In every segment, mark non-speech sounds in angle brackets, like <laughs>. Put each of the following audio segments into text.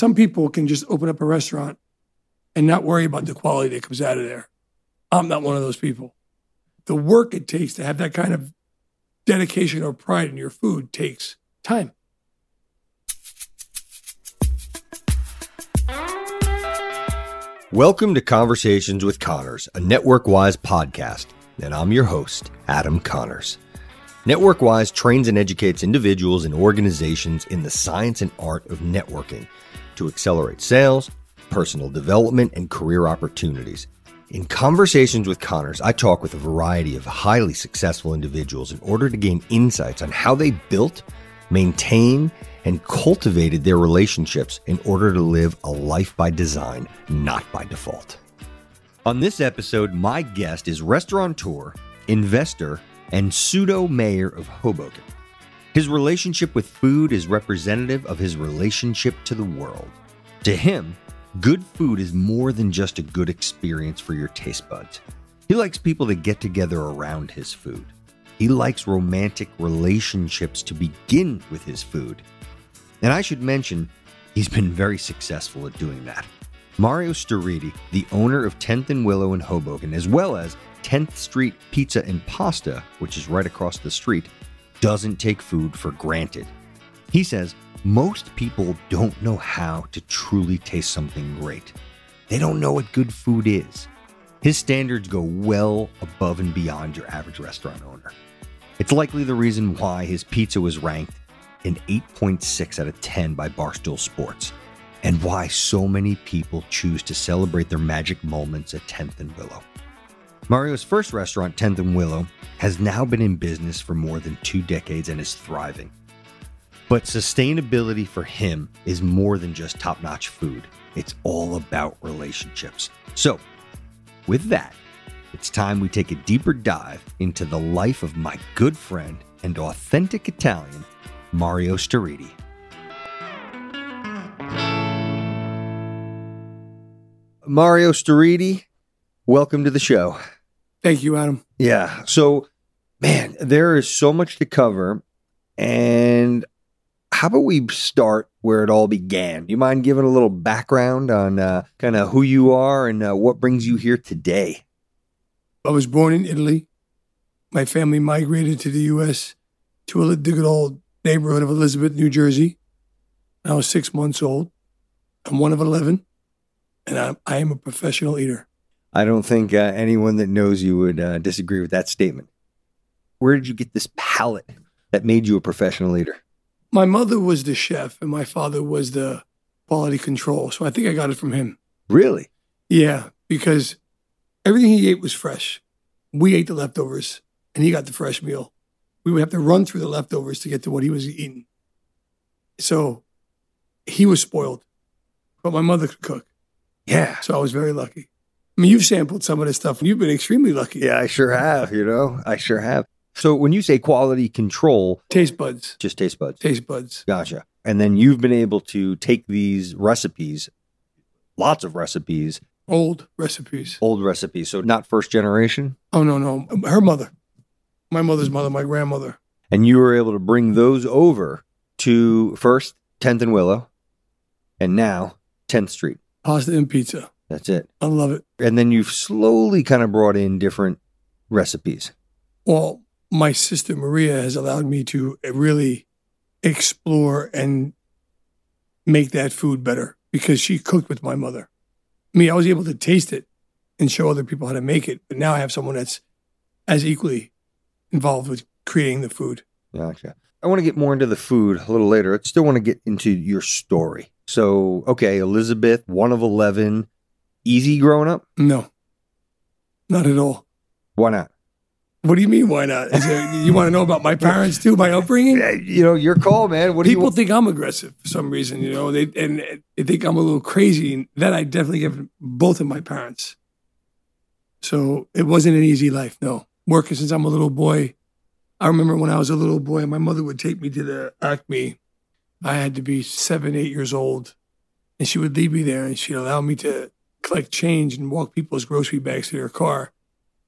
Some people can just open up a restaurant and not worry about the quality that comes out of there. I'm not one of those people. The work it takes to have that kind of dedication or pride in your food takes time. Welcome to Conversations with Connors, a NetworkWise podcast, and I'm your host, Adam Connors. NetworkWise trains and educates individuals and organizations in the science and art of networking to accelerate sales, personal development, and career opportunities. In Conversations with Connors, I talk with a variety of highly successful individuals in order to gain insights on how they built, maintained, and cultivated their relationships in order to live a life by design, not by default. On this episode, my guest is restaurateur, investor, and pseudo mayor of Hoboken. His relationship with food is representative of his relationship to the world. To him, good food is more than just a good experience for your taste buds. He likes people to get together around his food. He likes romantic relationships to begin with his food. And I should mention, he's been very successful at doing that. Mario Staridi, the owner of 10th and Willow in Hoboken, as well as 10th Street Pizza and Pasta, which is right across the street, doesn't take food for granted. He says most people don't know how to truly taste something great. They don't know what good food is. His standards go well above and beyond your average restaurant owner. It's likely the reason why his pizza was ranked an 8.6 out of 10 by Barstool Sports, and why so many people choose to celebrate their magic moments at 10th and Willow. Mario's first restaurant, 10th and Willow, has now been in business for more than two decades and is thriving. But sustainability for him is more than just top notch food, it's all about relationships. So, with that, it's time we take a deeper dive into the life of my good friend and authentic Italian, Mario Staridi. Mario Staridi, welcome to the show. Thank you, Adam. Yeah. So, man, there is so much to cover. And how about we start where it all began? Do you mind giving a little background on uh, kind of who you are and uh, what brings you here today? I was born in Italy. My family migrated to the U.S. to a, good old neighborhood of Elizabeth, New Jersey. I was six months old. I'm one of 11, and I'm, I am a professional eater. I don't think uh, anyone that knows you would uh, disagree with that statement. Where did you get this palate that made you a professional leader? My mother was the chef, and my father was the quality control. So I think I got it from him. Really? Yeah, because everything he ate was fresh. We ate the leftovers, and he got the fresh meal. We would have to run through the leftovers to get to what he was eating. So he was spoiled, but my mother could cook. Yeah. So I was very lucky. I mean, you've sampled some of this stuff and you've been extremely lucky. Yeah, I sure have, you know, I sure have. So when you say quality control, Taste buds, just taste buds. taste buds. Gotcha. And then you've been able to take these recipes, lots of recipes, Old recipes. old recipes. So not first generation. Oh, no, no. Her mother, my mother's mother, my grandmother. And you were able to bring those over to first 10th and Willow and now 10th Street. Pasta and pizza. That's it. I love it. And then you've slowly kind of brought in different recipes. Well, my sister Maria has allowed me to really explore and make that food better because she cooked with my mother. I mean, I was able to taste it and show other people how to make it, but now I have someone that's as equally involved with creating the food. Gotcha. I want to get more into the food a little later. I still want to get into your story. So, okay, Elizabeth, one of 11, easy growing up? No, not at all. Why not? What do you mean? Why not? Is there, you want to know about my <laughs> parents too, my upbringing? You know, your call, man. What do People you think I'm aggressive for some reason, you know, they and they think I'm a little crazy. And that I definitely give both of my parents. So it wasn't an easy life, no. Working since I'm a little boy. I remember when I was a little boy, my mother would take me to the Acme. I had to be seven, eight years old. And she would leave me there and she'd allow me to collect change and walk people's grocery bags to their car.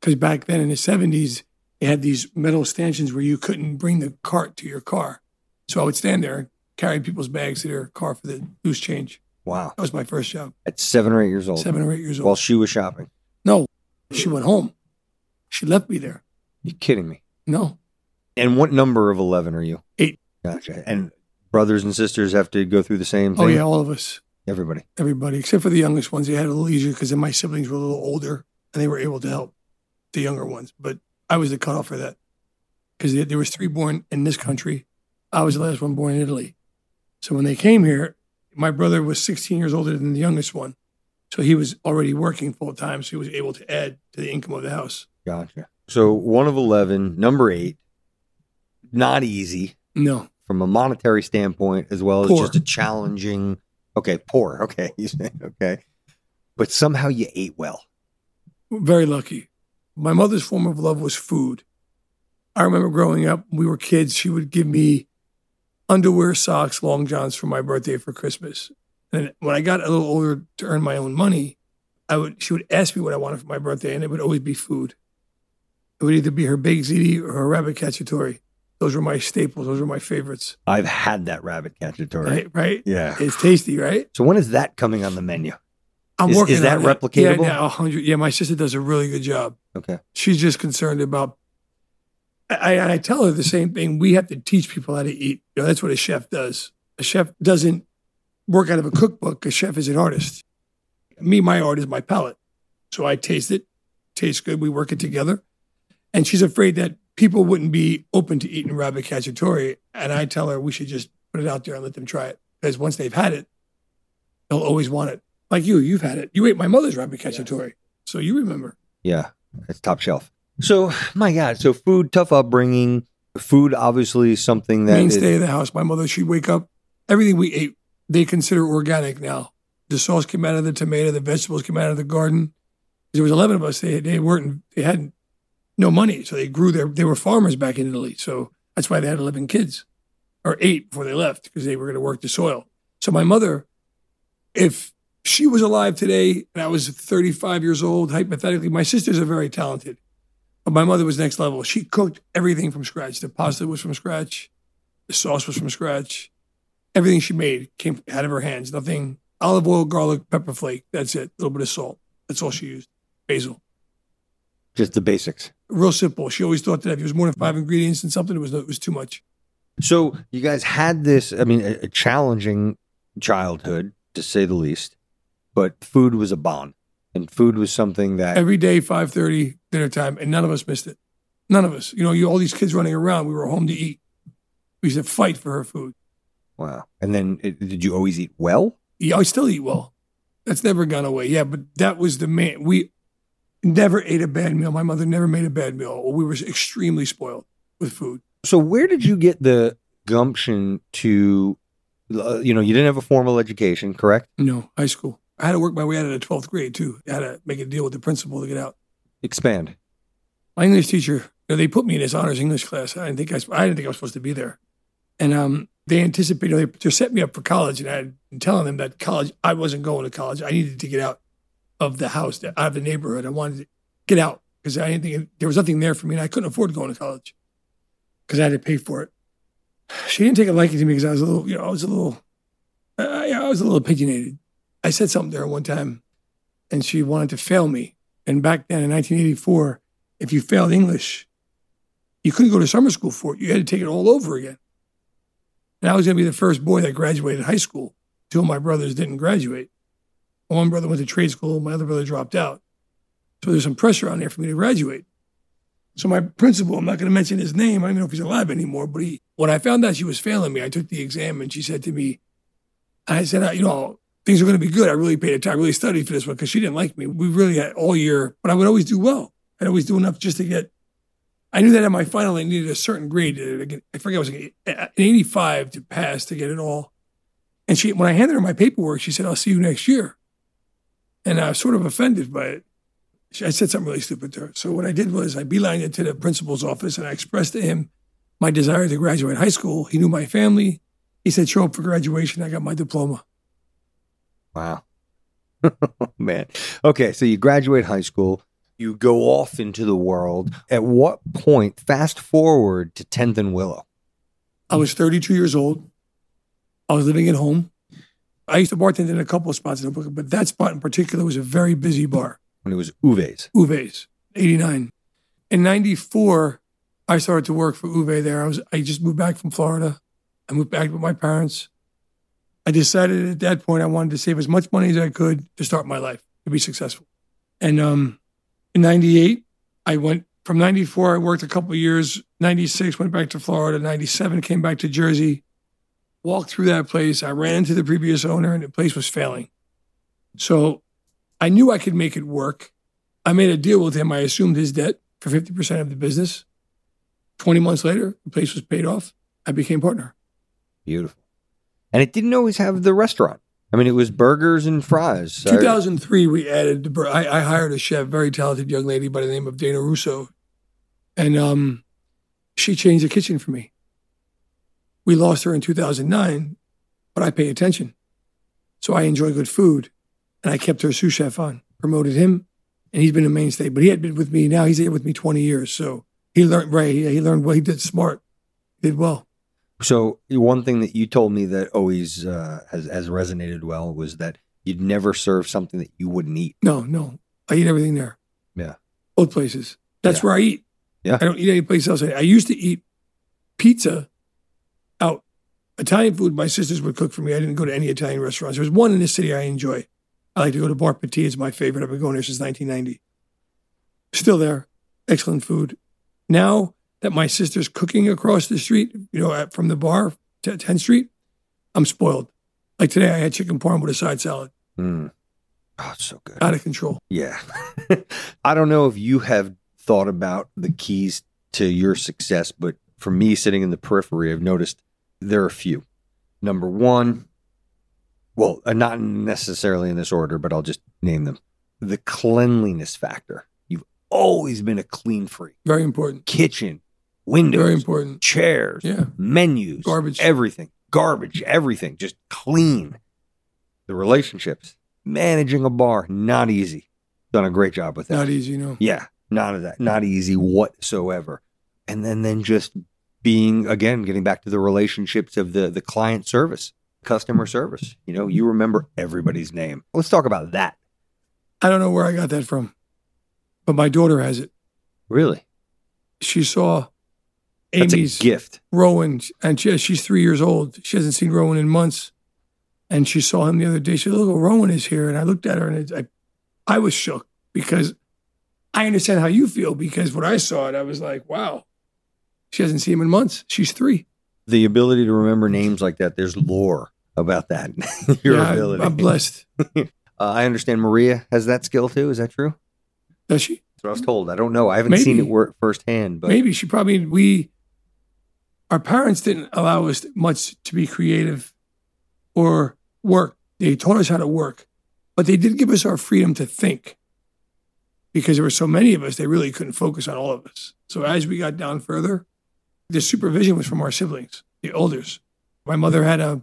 Because back then in the 70s, they had these metal stanchions where you couldn't bring the cart to your car. So I would stand there and carry people's bags to their car for the loose change. Wow. That was my first job. At seven or eight years old. Seven or eight years old. While she was shopping. no, she went home. She left me there. You kidding me? No, And what number of 11 are you? Eight. Gotcha. And brothers and sisters have to go through the same oh, thing? oh yeah, all of us, Everybody. everybody, except for the youngest ones. They had a little easier because then my siblings were a little older and they were able to help the younger ones. But I was the cutoff for that because there was three born in this country. I was the last one born in Italy. So when they came here, my brother was 16 years older than the youngest one. So he was already working full time. So he was able to add to the income of the house. Gotcha. So one of 11, number eight, not easy No, from a monetary standpoint, as well as Poor. just a challenging, okay, poor. Okay. <laughs> Okay. But somehow you ate well. very lucky. My mother's form of love was food. I remember growing up, we were kids, she would give me underwear, socks, long johns for my birthday for Christmas. And when I got a little older to earn my own money, I would she would ask me what I wanted for my birthday, and it would always be food. It would either be her baked ziti or her rabbit cacciatore. Those were my staples. Those were my favorites. I've had that rabbit cacciatore. Right? Right? Yeah. It's tasty, right? So when is that coming on the menu? I'm Is- working is that it. replicatable? Yeah, yeah. Yeah, my sister does a really good job. Okay. she's just concerned about I, I I tell her the same thing. We have to teach people how to eat. You know, that's what a chef does. A chef doesn't work out of a cookbook. A chef is an artist. Me, my art is my palate. So I taste it, tastes good. We work it together. And she's afraid that people wouldn't be open to eating rabbit cacciatore. And I tell her we should just put it out there and let them try it. Because once they've had it, they'll always want it. Like you, you've had it. You ate my mother's rabbit cacciatore. So you remember. Yeah. It's top shelf. So, my God. So, food, tough upbringing. Food, obviously, is something that is- mainstay of the house. My mother, she'd wake up, everything we ate, they consider organic now. The sauce came out of the tomato, the vegetables came out of the garden. There was eleven of us. They they weren't they hadn't no money, so they grew their they were farmers back in Italy. So that's why they had eleven kids, or eight before they left because they were going to work the soil. So my mother, if she was alive today and I was 35 years old, hypothetically, my sisters are very talented. But my mother was next level. She cooked everything from scratch. The pasta was from scratch. The sauce was from scratch. Everything she made came out of her hands. Nothing olive oil, garlic, pepper flake. That's it. A little bit of salt. That's all she used. Basil. Just the basics. Real simple. She always thought that if it was more than five ingredients in something, it was it was too much. So, you guys had this, I mean, a, a challenging childhood, to say the least, but food was a bond. And food was something that, Every day, five thirty dinner time, and none of us missed it. None of us. You know, you all these kids running around. We were home to eat. We used to fight for her food. wow. And then, it, did you always eat well? Yeah, I still eat well. That's never gone away. Yeah, but that was the man. We never ate a bad meal. My mother never made a bad meal. We were extremely spoiled with food. So, where did you get the gumption to, uh, you know, you didn't have a formal education, correct? No, high school. I had to work my way out of the 12th grade too. I had to make a deal with the principal to get out. Expand. My English teacher, you know, they put me in this honors English class. I didn't think I, was- I didn't think I was supposed to be there. And um, they anticipated, they, they set me up for college. And I had been telling them that college, I wasn't going to college. I needed to get out of the house, out of the neighborhood. I wanted to get out because I didn't think there was nothing there for me. And I couldn't afford going to college because I had to pay for it. She didn't take a liking to me because I was a little, you know, I was a little, I, I was a little opinionated. I said something to her one time and she wanted to fail me. And back then in 1984, if you failed English, you couldn't go to summer school for it. You had to take it all over again. And I was going to be the first boy that graduated high school. Two of my brothers didn't graduate. One brother went to trade school, my other brother dropped out. So there's some pressure on there for me to graduate. So my principal, I'm not going to mention his name. I don't even know if he's alive anymore. But he, when I found out she was failing me, I took the exam and she said to me, I said, "Uh, you know, things are going to be good. I really paid attention. I really studied for this one because she didn't like me. We really had all year, but I would always do well. I'd always do enough just to get. I knew that at my final, I needed a certain grade. to get- I forget, it was an 85 to pass to get it all. And she, when I handed her my paperwork, she said, "I'll see you next year." And I was sort of offended by it. I said something really stupid to her. So what I did was I beelined it to the principal's office and I expressed to him my desire to graduate high school. He knew my family. He said, "Show up for graduation." I got my diploma. Wow. <laughs> Man. Okay, so you graduate high school, you go off into the world. At what point, fast forward to 10th and Willow? I was 32 years old. I was living at home. I used to bartend in a couple of spots in Brooklyn, but that spot in particular was a very busy bar. When it was Uve's. Uve's, 89. In 94, I started to work for Uwe there. I was I just moved back from Florida. I moved back with my parents. I decided at that point I wanted to save as much money as I could to start my life, to be successful. And um, in 98, I went from 94, I worked a couple of years. 96, went back to Florida. 97, came back to Jersey. Walked through that place. I ran into the previous owner, and the place was failing. So I knew I could make it work. I made a deal with him. I assumed his debt for 50% of the business. 20 months later, the place was paid off. I became partner. Beautiful. And it didn't always have the restaurant. I mean, it was burgers and fries. 2003, we added the. bur- I, I hired a chef, very talented young lady by the name of Dana Russo, and um, she changed the kitchen for me. We lost her in 2009, but I pay attention, so I enjoy good food, and I kept her sous chef on, promoted him, and he's been a mainstay. But he had been with me now; he's here with me 20 years, so he learned right. He, he learned well. He did smart, did well. So one thing that you told me that always uh, has, has resonated well was that you'd never serve something that you wouldn't eat. No, no, I eat everything there. Yeah. both places. That's Yeah. where I eat. Yeah. I don't eat any place else. I, I used to eat pizza out. Italian food, my sisters would cook for me. I didn't go to any Italian restaurants. There was one in the city I enjoy. I like to go to Bar Pitti. It's my favorite. I've been going there since 1990. Still there. Excellent food. Now that my sister's cooking across the street, you know, at- from the bar to 10th Street, I'm spoiled. Like today, I had chicken parm with a side salad. Mm. Oh, it's so good. Out of control. Yeah. <laughs> I don't know if you have thought about the keys to your success, but for me, sitting in the periphery, I've noticed there are a few. Number one, well, uh, not necessarily in this order, but I'll just name them. The cleanliness factor. You've always been a clean freak. Very important. Kitchen, windows, Very important. chairs, Yeah. menus, Garbage. everything, garbage, everything, just clean. The relationships, managing a bar, not easy. Done a great job with that. Not easy, no. Yeah, none of that, not easy whatsoever. And then then just being again getting back to the relationships of the the client service, customer service. You know, you remember everybody's name. Let's talk about that. I don't know where I got that from, but my daughter has it. Really, She saw that's Amy's a gift. Rowan, and she, she's three years old. She hasn't seen Rowan in months, and she saw him the other day. She said, "Look, Rowan is here," and I looked at her and it, I, I was shook because I understand how you feel because when I saw it, I was like, "Wow." She hasn't seen him in months. She's three. The ability to remember names like that. There's lore about that. <laughs> Your Yeah, I- ability. I'm blessed. <laughs> Uh, I understand Maria has that skill too. Is that true? Does she? That's what I was told. I don't know. I haven't seen it work firsthand, but Maybe she probably we our parents didn't allow us much to be creative or work. They taught us how to work, but they did give us our freedom to think. Because there were so many of us, they really couldn't focus on all of us. So as we got down further, the supervision was from our siblings, the elders. My mother had a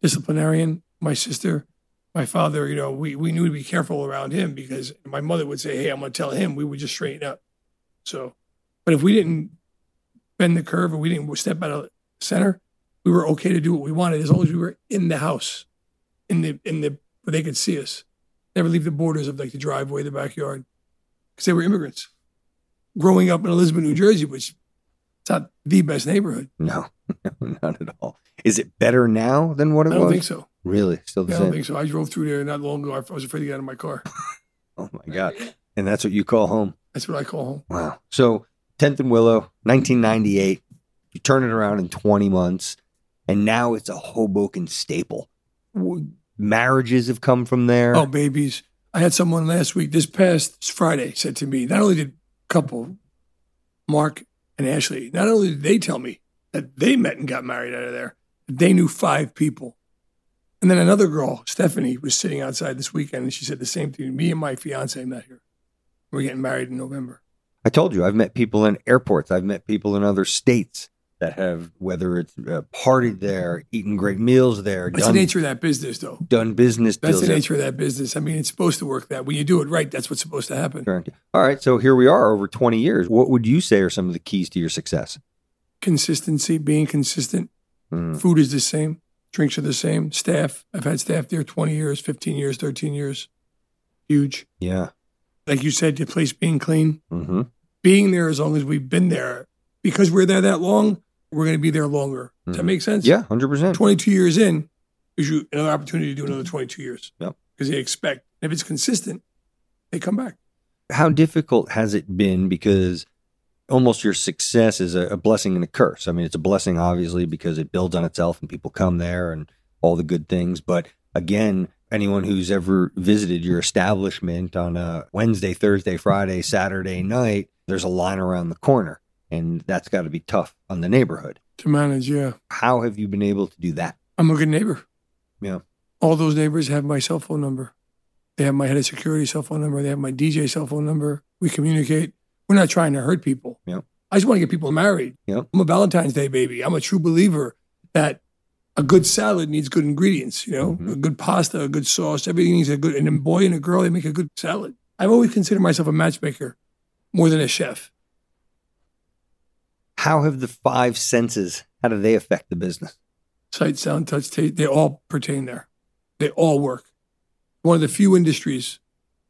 disciplinarian, my sister, my father, you know, we, we knew to be careful around him because my mother would say, Hey, I'm gonna tell him, we would just straighten up. So but if we didn't bend the curve or we didn't step out of center, we were okay to do what we wanted as long as we were in the house, in the in the where they could see us. Never leave the borders of like the driveway, the backyard, because they were immigrants. Growing up in Elizabeth, New Jersey, which it's not the best neighborhood. no, <laughs> no, not at all. Is it better now than what it was? I don't was? think so. Really, still the I same. don't think so. I drove through there not long ago. I was afraid to get out of my car. <laughs> Oh my god! And that's what you call home. That's what I call home. Wow. So 10th and Willow, 1998. You turn it around in 20 months, and now it's a Hoboken staple. Marriages have come from there. Oh, babies. I had someone last week, this past Friday, said to me, not only did couple, Mark and Ashley, not only did they tell me that they met and got married out of there, they knew five people. And then another girl, Stephanie, was sitting outside this weekend and she said the same thing. Me and my fiance met here. We're getting married in November. I told you, I've met people in airports. I've met people in other states that have, whether it's uh, partied there, eaten great meals there, That's done, the nature of that business, though. done business That's the there. nature of that business. I mean, it's supposed to work that when you do it right, that's what's supposed to happen. All right. So here we are over 20 years. What would you say are some of the keys to your success? Consistency, being consistent. Mm, Food is the same. Drinks are the same. Staff, I've had staff there 20 years, 15 years, 13 years. Huge. Yeah. Like you said, the place being clean, Mm-hmm. being there as long as we've been there. Because we're there that long, we're going to be there longer. Does that Mhm. make sense? Yeah, hundred percent. 22 years in, gives you another opportunity to do another 22 years. Yep. Because they expect. If it's consistent, they come back. How difficult has it been? Because almost your success is a, a blessing and a curse. I mean, it's a blessing obviously because it builds on itself and people come there and all the good things. But again, anyone who's ever visited your establishment on a Wednesday, Thursday, Friday, Saturday night, there's a line around the corner, and that's got to be tough on the neighborhood. To manage, yeah. How have you been able to do that? I'm a good neighbor. Yeah. All those neighbors have my cell phone number. They have my head of security cell phone number. They have my DJ cell phone number. We communicate. We're not trying to hurt people. Yep. I just want to get people married. Yep. I'm a Valentine's Day baby. I'm a true believer that a good salad needs good ingredients, you know, Mhm. a good pasta, a good sauce, everything needs a good, and a boy and a girl, they make a good salad. I've always considered myself a matchmaker more than a chef. How have the five senses? How do they affect the business? sight, sound, touch, taste, they all pertain there. They all work. One of the few industries,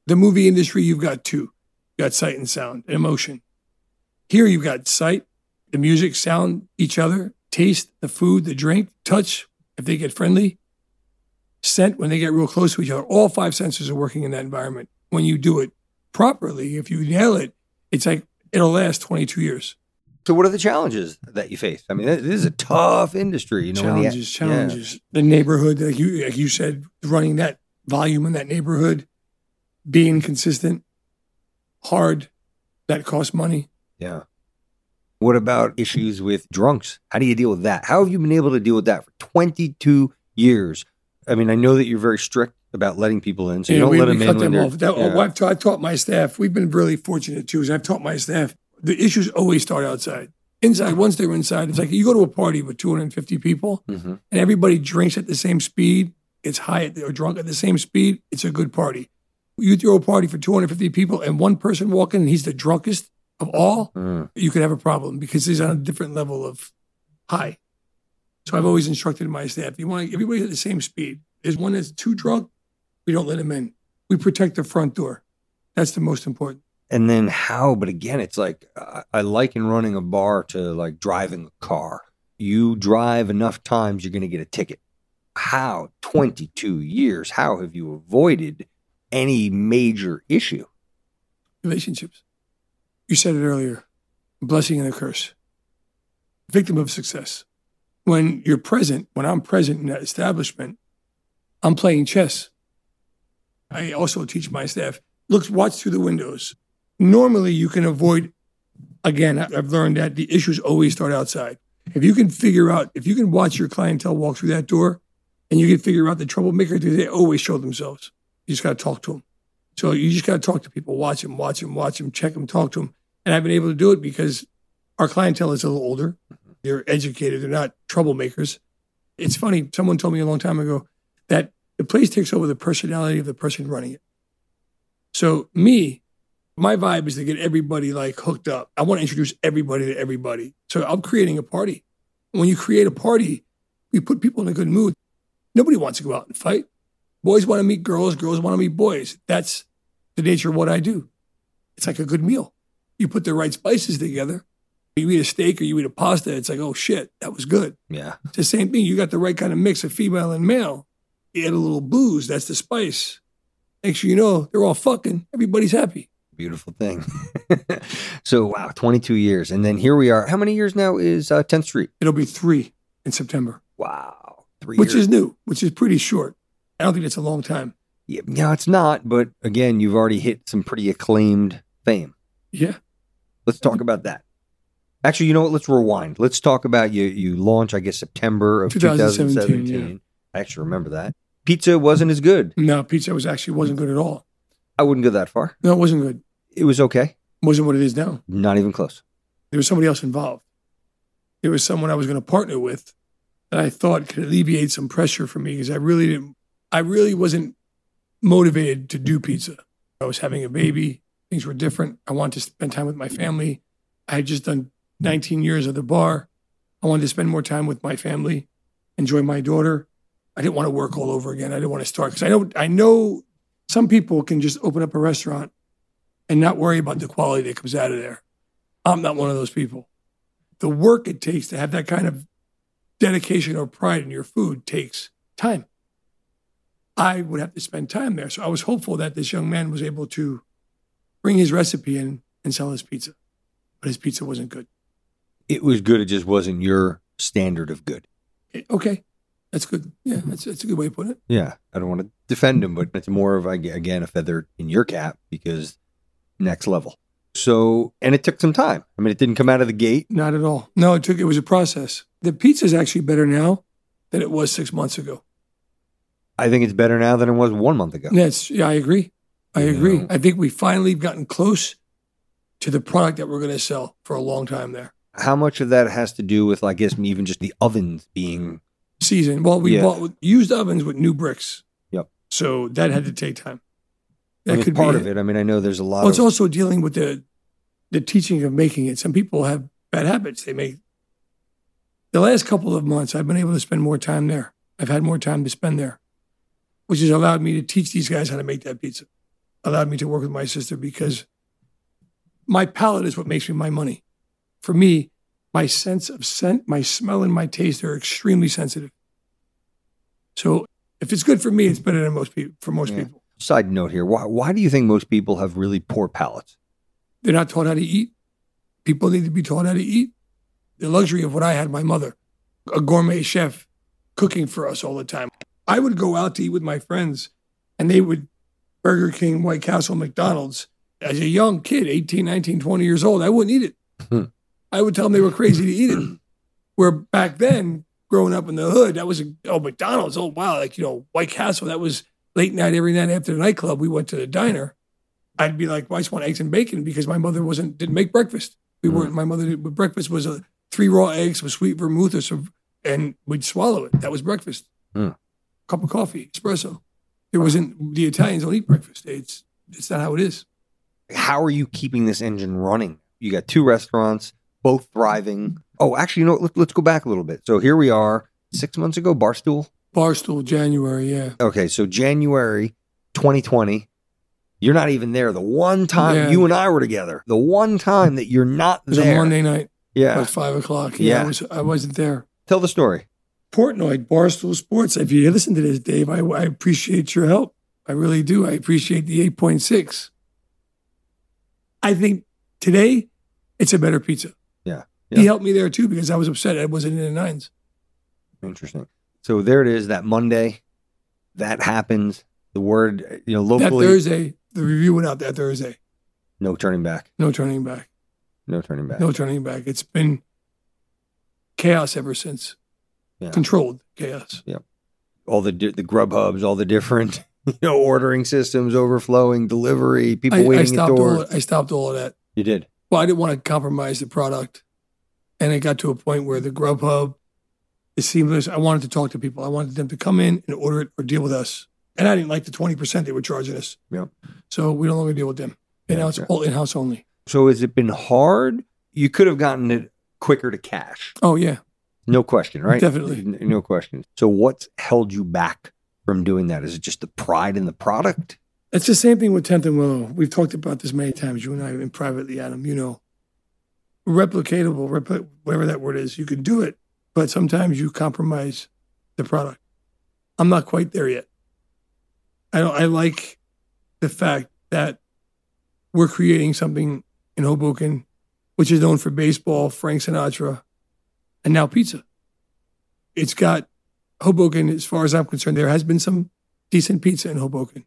the movie industry, you've got two. You got sight and sound and emotion. Here you've got sight, the music, sound, each other, taste, the food, the drink, touch, if they get friendly, scent, when they get real close to each other. All five senses are working in that environment. When you do it properly, if you nail it, it's like it'll last 22 years. So, what are the challenges that you face? I mean, this is a tough industry. You know, when the- challenges, challenges. The neighborhood, like you, like you said, running that volume in that neighborhood, being consistent, hard, that costs money. Yeah. What about issues with drunks? How do you deal with that? How have you been able to deal with that for 22 years? I mean, I know that you're very strict about letting people in, so you don't we, let we them in them off. That, yeah. I've, taught, I've taught my staff. We've been really fortunate too. Is I've taught my staff the issues always start outside. Inside, once they're inside, it's like you go to a party with 250 people Mhm. and everybody drinks at the same speed, gets high at, or drunk at the same speed. It's a good party. You throw a party for 250 people and one person walk in and he's the drunkest of all, Mm. you could have a problem because he's on a different level of high. So I've always instructed my staff: you want everybody at the same speed. There's one that's too drunk, we don't let him in. We protect the front door. That's the most important. And then how? But again, it's like I, liken running a bar to like driving a car. You drive enough times, you're going to get a ticket. How? 22 years. How have you avoided any major issue? Relationships. You said it earlier: blessing and a curse. Victim of success. When you're present, when I'm present in that establishment, I'm playing chess. I also teach my staff: look, watch through the windows. Normally, you can avoid. Again, I've learned that the issues always start outside. If you can figure out, if you can watch your clientele walk through that door, and you can figure out the troublemaker, they always show themselves. You just got to talk to them. So you just got to talk to people, watch them, watch them, watch them, check them, talk to them. And I've been able to do it because our clientele is a little older. Mm-hmm. They're educated. They're not troublemakers. It's funny. Someone told me a long time ago that the place takes over the personality of the person running it. So me, my vibe is to get everybody like hooked up. I want to introduce everybody to everybody. So I'm creating a party. When you create a party, we put people in a good mood. Nobody wants to go out and fight. Boys want to meet girls, girls want to meet boys. That's the nature of what I do. It's like a good meal. You put the right spices together. You eat a steak or you eat a pasta, it's like, oh shit, that was good. Yeah. It's the same thing. You got the right kind of mix of female and male. You add a little booze, that's the spice. Next sure you know, they're all fucking. Everybody's happy. Beautiful thing. <laughs> so, wow, 22 years. And then here we are. How many years now is uh, 10th Street? It'll be three in September, Wow. Three which years. is new, which is pretty short. I don't think it's a long time. Yeah, no, it's not. But again, you've already hit some pretty acclaimed fame. Yeah. Let's talk about that. Actually, you know what? Let's rewind. Let's talk about you. You launch, I guess, September of 2017, 2017. I actually remember that. Pizza wasn't as good. No, pizza was actually wasn't good at all. I wouldn't go that far. No, it wasn't good. It was okay. wasn't what it is now. Not even close. There was somebody else involved. There was someone I was going to partner with that I thought could alleviate some pressure for me because I really didn't, I really wasn't motivated to do pizza. I was having a baby. Things were different. I wanted to spend time with my family. I had just done 19 years at the bar. I wanted to spend more time with my family, enjoy my daughter. I didn't want to work all over again. I didn't want to start because I know I know some people can just open up a restaurant and not worry about the quality that comes out of there. I'm not one of those people. The work it takes to have that kind of dedication or pride in your food takes time. I would have to spend time there. So I was hopeful that this young man was able to bring his recipe in and sell his pizza. But his pizza wasn't good. It was good. It just wasn't your standard of good. Okay. That's good. Yeah, that's, that's a good way to put it. Yeah. I don't want to defend him, but it's more of, again, a feather in your cap because next level. So, and it took some time. I mean, it didn't come out of the gate. Not at all. No, it took it was a process. The pizza is actually better now than it was six months ago. I think it's better now than it was one month ago. That's yeah, I agree. I You agree. know? I think we finally gotten close to the product that we're going to sell for a long time there. How much of that has to do with, I guess, even just the ovens being seasoned? Well, we Yeah. bought used ovens with new bricks. Yep. So that had to take time. I mean, part of it. I mean, I know there's a lot Well, it's of also dealing with the the teaching of making it. Some people have bad habits. They make the last couple of months. I've been able to spend more time there. I've had more time to spend there, which has allowed me to teach these guys how to make that pizza. Allowed me to work with my sister because my palate is what makes me my money. For me, my sense of scent, my smell, and my taste are extremely sensitive. So if it's good for me, it's better than most people. For most Yeah. people, side note here. Why, why do you think most people have really poor palates? They're not taught how to eat. People need to be taught how to eat. The luxury of what I had, my mother, a gourmet chef, cooking for us all the time. I would go out to eat with my friends, and they would Burger King, White Castle, McDonald's. As a young kid, 18, 19, 20 years old, I wouldn't eat it. Hmm. I would tell them they were crazy to eat it. <clears throat> Where back then, growing up in the hood, that was a, oh McDonald's, oh wow, like you know White Castle, that was late night every night after the nightclub. We went to the diner. I'd be like, well, I just want eggs and bacon because my mother wasn't didn't make breakfast. We Mm. weren't. My mother did, but breakfast was a three raw eggs with sweet vermouth or some, and we'd swallow it. That was breakfast. Mm. Cup of coffee, espresso. It wasn't. The Italians don't eat breakfast. It's it's not how it is. How are you keeping this engine running? You got two restaurants, both thriving. Oh, actually, you know, what? Let, let's go back a little bit. So here we are, six months ago, Barstool. Barstool, January, yeah. Okay, so January 2020. You're not even there. The one time Yeah. you and I were together, the one time that you're not there. Monday night Yeah. at five o'clock. Yeah, Yeah. I was I wasn't there. Tell the story. Portnoy, Barstool Sports. If you listen to this, Dave, I, I appreciate your help. I really do. I appreciate the 8.6. I think today it's a better pizza. Yeah. He helped me there too because I was upset I wasn't in the nines. Interesting. So there it is. That Monday, that happens. The word, you know, locally. That Thursday, the review went out that Thursday. no turning back. No turning back. No turning back. No turning back. It's been chaos ever since. Yeah. Controlled chaos. Yep. All the di- the grub hubs, all the different <laughs> you know ordering systems, overflowing, delivery, people I, I waiting at stopped all. doors. I stopped all of that. You did. Well, I didn't want to compromise the product. And it got to a point where the Grubhub, the seamless, I wanted to talk to people. I wanted them to come in and order it or deal with us. And I didn't like the 20% they were charging us. Yep. So we don't longer deal with them. And now it's Yeah. all in house only. So has it been hard? You could have gotten it quicker to cash, Oh, yeah. no question, right? Definitely. No question. So what's held you back from doing that? Is it just the pride in the product? It's the same thing with 10th and Willow. We've talked about this many times, you and I, and privately, Adam. You know, replicatable, repli- whatever that word is, you can do it, but sometimes you compromise the product. I'm not quite there yet. I don't, I like the fact that we're creating something in Hoboken, which is known for baseball, Frank Sinatra, and now pizza. It's got Hoboken, as far as I'm concerned, there has been some decent pizza in Hoboken.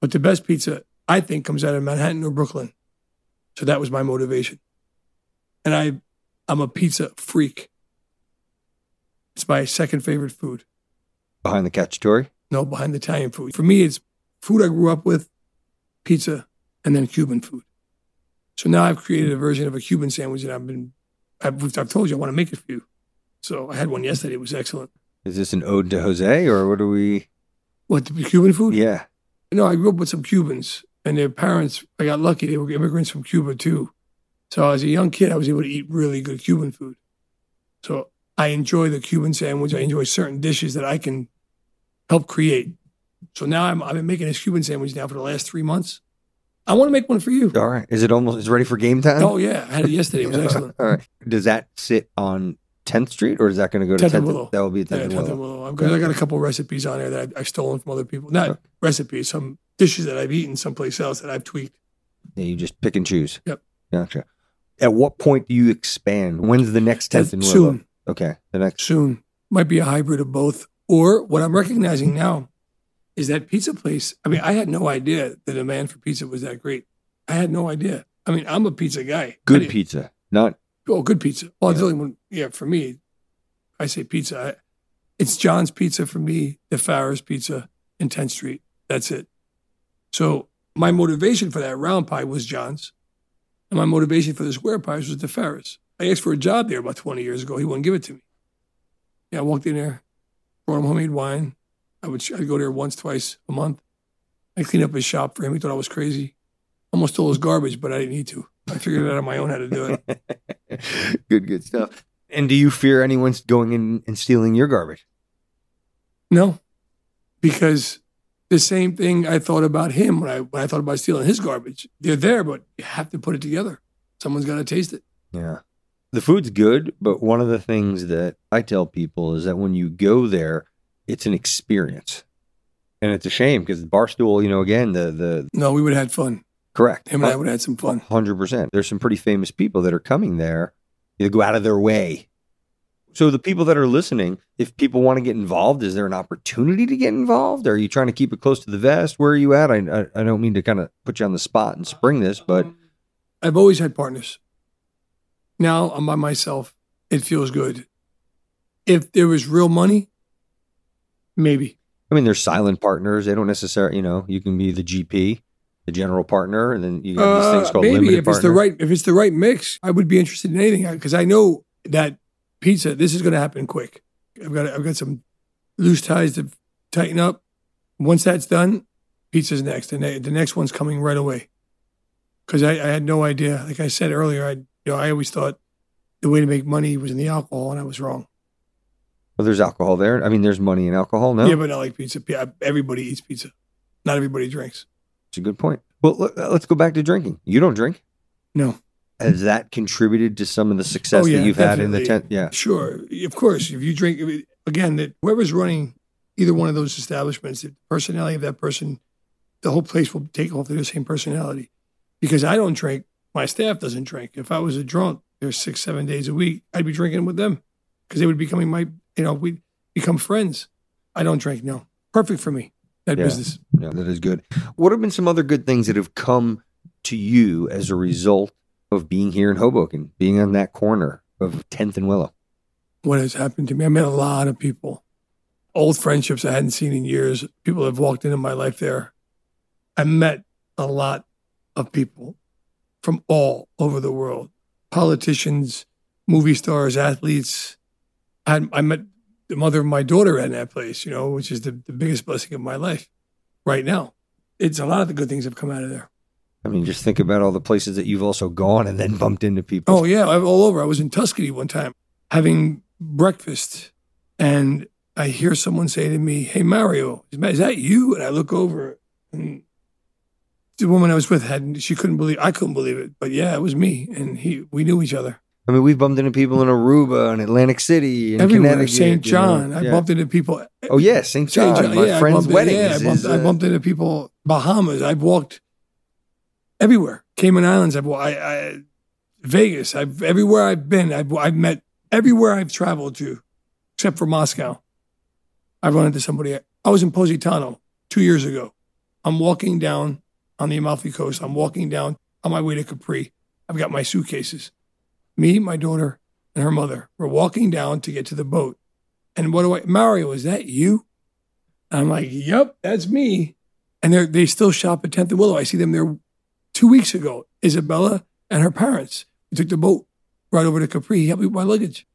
But the best pizza, I think, comes out of Manhattan or Brooklyn. So that was my motivation. And I, I'm a pizza freak. It's my second favorite food. Behind the cacciatore? No, behind the Italian food. For me, it's food I grew up with, pizza, and then Cuban food. So now I've created a version of a Cuban sandwich that I've been, I've, I've told you I want to make it for you. So I had one yesterday. It was excellent. Is this an ode to Jose or what are we? What, the Cuban food? Yeah. No, I grew up with some Cubans, and their parents. I got lucky; they were immigrants from Cuba too. So as a young kid, I was able to eat really good Cuban food. So I enjoy the Cuban sandwich. I enjoy certain dishes that I can help create. So now I'm, I've been making this Cuban sandwich now for the last three months. I want to make one for you. All right. Is it almost is it ready for game time? Oh yeah, I had it yesterday. It was <laughs> excellent. All right. Does that sit on 10th Street or is that going to go to 10th 10th? and Willow. That will be at 10th Yeah, and 10th Willow. Willow. I've got, I got a couple recipes on there that I've, I've stolen from other people. Not recipes, some dishes that I've eaten someplace else that I've tweaked. Yeah, you just pick and choose. Yep. Gotcha. At what point do you expand? When's the next 10th and Willow? soon, Okay. The next. soon might be a hybrid of both. Or what I'm recognizing <laughs> now is that pizza place. I mean, I had no idea the demand for pizza was that great. I had no idea. I mean, I'm a pizza guy. Good pizza. Not Oh, good pizza. Well, it's Yeah. only one. Yeah, for me, I say pizza. I, it's John's Pizza for me, DiFara's Pizza, in 10th Street. That's it. So my motivation for that round pie was John's, and my motivation for the square pies was the Farrer's. I asked for a job there about 20 years ago. He wouldn't give it to me. Yeah, I walked in there, brought him homemade wine. I would I'd go there once, twice a month. I cleaned up his shop for him. He thought I was crazy. Almost stole his garbage, but I didn't need to. I figured it out on my own how to do it. <laughs> good, good stuff. And do you fear anyone's going in and stealing your garbage? No, because the same thing I thought about him when I when I thought about stealing his garbage. They're there, but you have to put it together. Someone's got to taste it. Yeah. The food's good, but one of the things that I tell people is that when you go there, it's an experience. And it's a shame because the Barstool, you know, again, the the No, we would have had fun. correct. Him and I would have had some fun. Hundred percent. There's some pretty famous people that are coming there. They go out of their way. So the people that are listening, if people want to get involved, is there an opportunity to get involved? Are you trying to keep it close to the vest? Where are you at? I I, I don't mean to kind of put you on the spot and spring this, but I've always had partners. Now I'm by myself. It feels good. If there was real money, maybe. I mean, they're silent partners. They don't necessarily, you know, you can be the GP, the general partner, and then you have these things Uh, called maybe limited if it's the right if it's the right mix, I would be interested in anything because I know that pizza. This is going to happen quick. I've got I've got some loose ties to tighten up. Once that's done, pizza's next, and the the next one's coming right away. Because I, I had no idea. Like I said earlier, I you know I always thought the way to make money was in the alcohol, and I was wrong. Well, there's alcohol there. I mean, there's money in alcohol. No, Yeah, but not like pizza. Everybody eats pizza. Not everybody drinks. it's a good point. Well, uh, let's go back to drinking. You don't drink. No. Has that contributed to some of the success Oh, yeah, that you've had in the tent? Yeah. Sure, of course. If you drink again, that whoever's running either one of those establishments, the personality of that person, the whole place will take off their same personality. Because I don't drink, my staff doesn't drink. If I was a drunk, there's six, seven days a week, I'd be drinking with them because they would be becoming my, you know, we become friends. I don't drink. No, perfect for me. That Yeah. business. Yeah, that is good. What have been some other good things that have come to you as a result of being here in Hoboken, being on that corner of 10th and Willow? what has happened to me. I met a lot of people, old friendships I hadn't seen in years. People have walked into my life there. I met a lot of people from all over the world politicians, movie stars, athletes. I, I met the mother of my daughter in that place, you know, which is the, the biggest blessing of my life right now. It's a lot of the good things have come out of there. I mean, just think about all the places that you've also gone and then bumped into people. Oh yeah, all over. I was in Tuscany one time having breakfast, and I hear someone say to me, "Hey Mario, is is that you?" And I look over, and the woman I was with had she couldn't believe I couldn't believe it, but yeah, it was me, and he we knew each other I mean, we've bumped into people in Aruba and Atlantic City and everywhere. St. you know. John, I bumped into people. Oh yeah, St. John, St. my yeah, friend's wedding. Yeah, I bumped, is, I uh, bumped into people. Bahamas. I've walked everywhere. Cayman Islands. I've I, I, Vegas. I've everywhere I've been. I've I've met everywhere I've traveled to, except for Moscow. I've run into somebody. I was in Positano two years ago. I'm walking down on the Amalfi Coast. I'm walking down on my way to Capri. I've got my suitcases. Me, my daughter, and her mother. We're walking down to get to the boat. And what do I, Mario, is that you? And I'm like, yep, that's me. And they they still shop at 10th and Willow. I see them there two weeks ago. Isabella and her parents. We took the boat right over to Capri. He helped me with my luggage.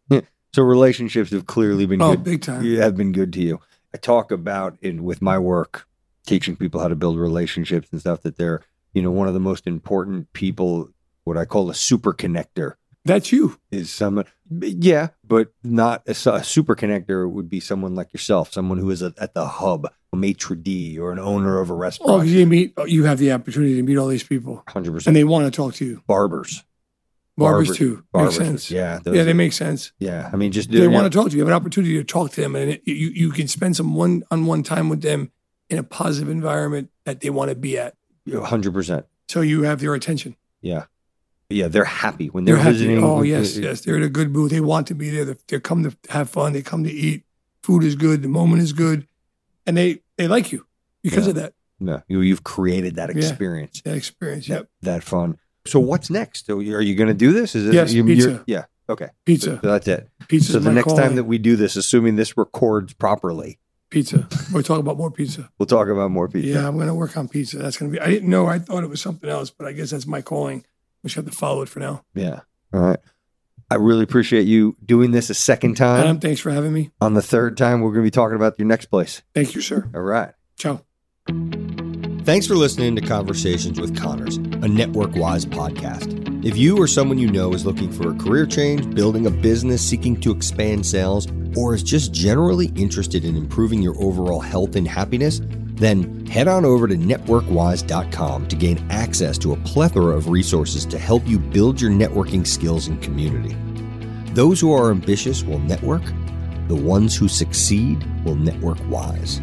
<laughs> so relationships have clearly been Oh, good. big time. Yeah, have been good to you. I talk about in with my work, teaching people how to build relationships and stuff. That they're, you know, one of the most important people. What I call a super connector That's you. is someone yeah but not a, a super connector would be someone like yourself someone who is a, at the hub a maitre d or an owner of a Oh, restaurant you meet. Oh, you have the opportunity to meet all these people, 100% and they want to talk to you. barbers Barbers Barber- too. barbers Makes sense. yeah Yeah, are- they make sense. yeah i mean just They want to talk to you. You have an opportunity to talk to them, and you you can spend some one on one time with them in a positive environment that they want to be at. 100% So you have their attention. yeah yeah they're happy when they're, They're, happy. visiting Oh yes, yes. They're in a good mood. They want to be there. They they come to have fun. They come to eat. Food is good. The moment is good, and they they like you because Yeah. of that no, you, you've created that Yeah. experience that experience. Yep. that fun so what's next are you, going to do this is it Yes, you, pizza. yeah okay Pizza. so that's it Pizza. so the next time that we do this assuming this records properly pizza. We're talking about more pizza. we'll talk about more pizza Yeah, I'm going to work on pizza. That's going to be. I didn't know. I thought it was something else, but I guess that's my calling. We should have to follow it for now. Yeah. All right. I really appreciate you doing this a second time. Adam, thanks for having me. On the third time, we're going to be talking about your next place. Thank you, sir. All right. Ciao. Thanks for listening to Conversations with Connors, a network wise podcast. If you or someone you know is looking for a career change, building a business, seeking to expand sales, or is just generally interested in improving your overall health and happiness, then head on over to networkwise.com to gain access to a plethora of resources to help you build your networking skills and community. Those who are ambitious will network, the ones who succeed will network wise.